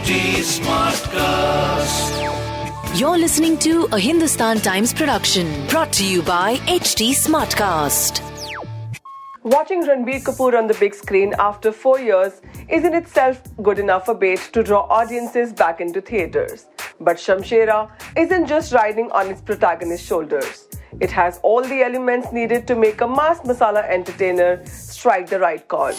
HT Smartcast. You're listening to a Hindustan Times production brought to you by HT Smartcast. Watching Ranbir Kapoor on the big screen after four years is in itself good enough a bait to draw audiences back into theatres. But Shamshera isn't just riding on its protagonist's shoulders. It has all the elements needed to make a mass masala entertainer strike the right chord.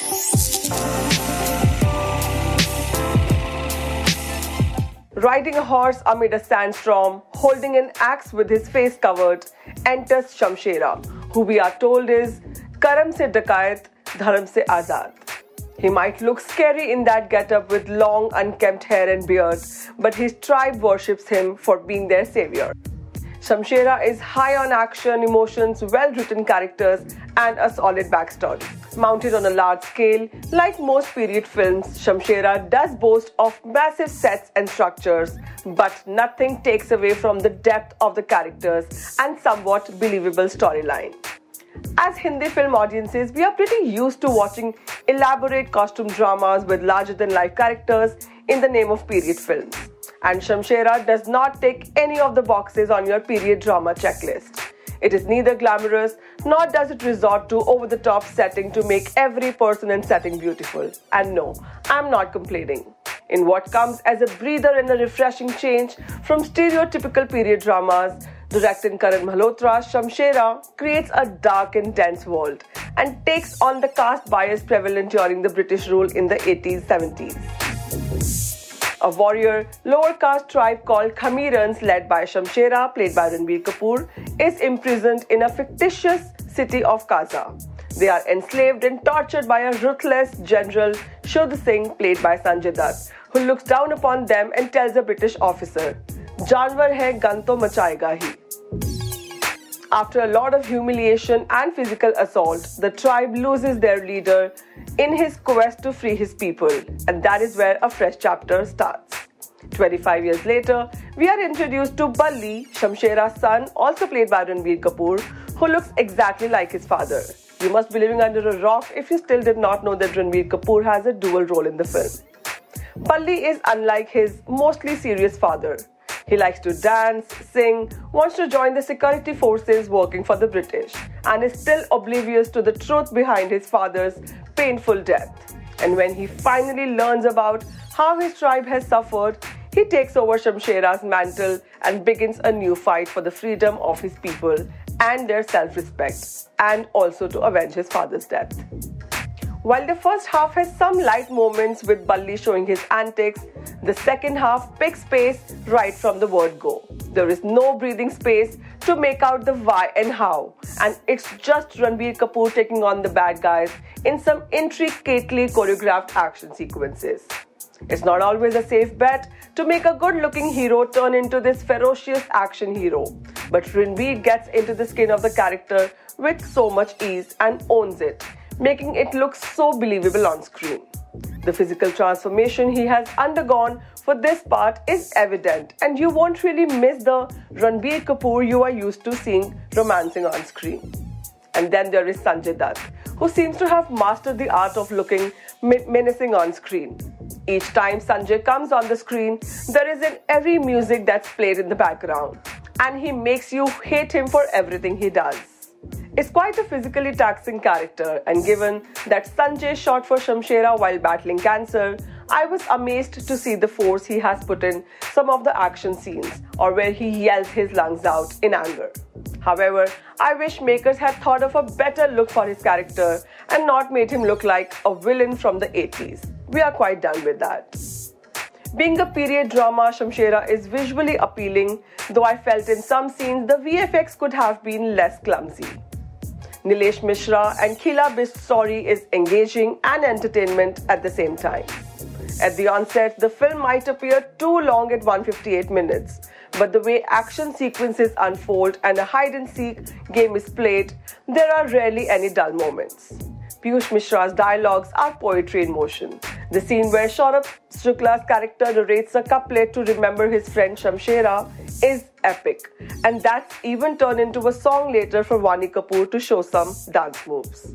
Riding a horse amid a sandstorm, holding an axe with his face covered, enters Shamshera, who we are told is Karam se dakayat, dharam se azad. He might look scary in that getup with long, unkempt hair and beard, but his tribe worships him for being their savior. Shamshera is high on action, emotions, well written characters, and a solid backstory. Mounted on a large scale, like most period films, Shamshera does boast of massive sets and structures, but nothing takes away from the depth of the characters and somewhat believable storyline. As Hindi film audiences, we are pretty used to watching elaborate costume dramas with larger than life characters in the name of period films and Shamshera does not tick any of the boxes on your period drama checklist. It is neither glamorous nor does it resort to over the top setting to make every person and setting beautiful. And no, I'm not complaining. In what comes as a breather and a refreshing change from stereotypical period dramas, director Karan Malhotra, Shamshera creates a dark and dense world and takes on the caste bias prevalent during the British rule in the 80s 70s. A warrior lower caste tribe called Khamirans, led by Shamshera, played by Ranbir Kapoor, is imprisoned in a fictitious city of Kaza. They are enslaved and tortured by a ruthless general, Shuddh Singh, played by Sanjay Dutt, who looks down upon them and tells a British officer, Janwar hai gan to machayega hi. After a lot of humiliation and physical assault, the tribe loses their leader in his quest to free his people, and that is where a fresh chapter starts. 25 years later, we are introduced to Balli, Shamshera's son, also played by Ranbir Kapoor, who looks exactly like his father. You must be living under a rock if you still did not know that Ranbir Kapoor has a dual role in the film. Balli is unlike his mostly serious father. He likes to dance, sing, wants to join the security forces working for the British, and is still oblivious to the truth behind his father's painful death. And when he finally learns about how his tribe has suffered, he takes over Shamshera's mantle and begins a new fight for the freedom of his people and their self respect, and also to avenge his father's death. While the first half has some light moments with Balli showing his antics, the second half picks pace right from the word go. There is no breathing space to make out the why and how, and it's just Ranbir Kapoor taking on the bad guys in some intricately choreographed action sequences. It's not always a safe bet to make a good looking hero turn into this ferocious action hero, but Ranbir gets into the skin of the character with so much ease and owns it making it look so believable on screen. The physical transformation he has undergone for this part is evident, and you won't really miss the Ranbir Kapoor you are used to seeing romancing on screen. And then there is Sanjay Dutt, who seems to have mastered the art of looking menacing on screen. Each time Sanjay comes on the screen, there is an airy music that's played in the background, and he makes you hate him for everything he does is quite a physically taxing character, and given that Sanjay shot for Shamshera while battling cancer, I was amazed to see the force he has put in some of the action scenes or where he yells his lungs out in anger. However, I wish makers had thought of a better look for his character and not made him look like a villain from the 80s. We are quite done with that. Being a period drama, Shamshera is visually appealing, though I felt in some scenes the VFX could have been less clumsy. Neelesh Misra and Khila story is engaging and entertainment at the same time. At the onset, the film might appear too long at 158 minutes, but the way action sequences unfold and a hide and seek game is played, there are rarely any dull moments. Piyush Mishra's dialogues are poetry in motion. The scene where Saurabh Shukla's character narrates a couplet to remember his friend Shamshera is epic, and that's even turned into a song later for Vaani Kapoor to show some dance moves.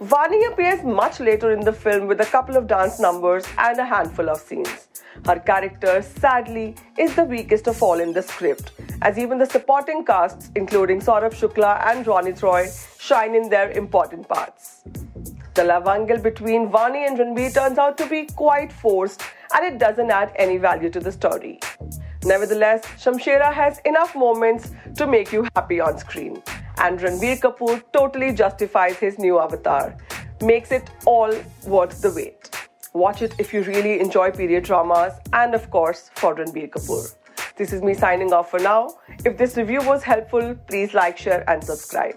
Vaani appears much later in the film with a couple of dance numbers and a handful of scenes. Her character, sadly, is the weakest of all in the script, as even the supporting casts, including Saurabh Shukla and Ronit Roy, shine in their important parts. The love angle between Vaani and Ranbir turns out to be quite forced and it doesn't add any value to the story. Nevertheless, Shamshera has enough moments to make you happy on screen. And Ranbir Kapoor totally justifies his new avatar, makes it all worth the wait. Watch it if you really enjoy period dramas and, of course, for Ranbir Kapoor. This is me signing off for now. If this review was helpful, please like, share, and subscribe.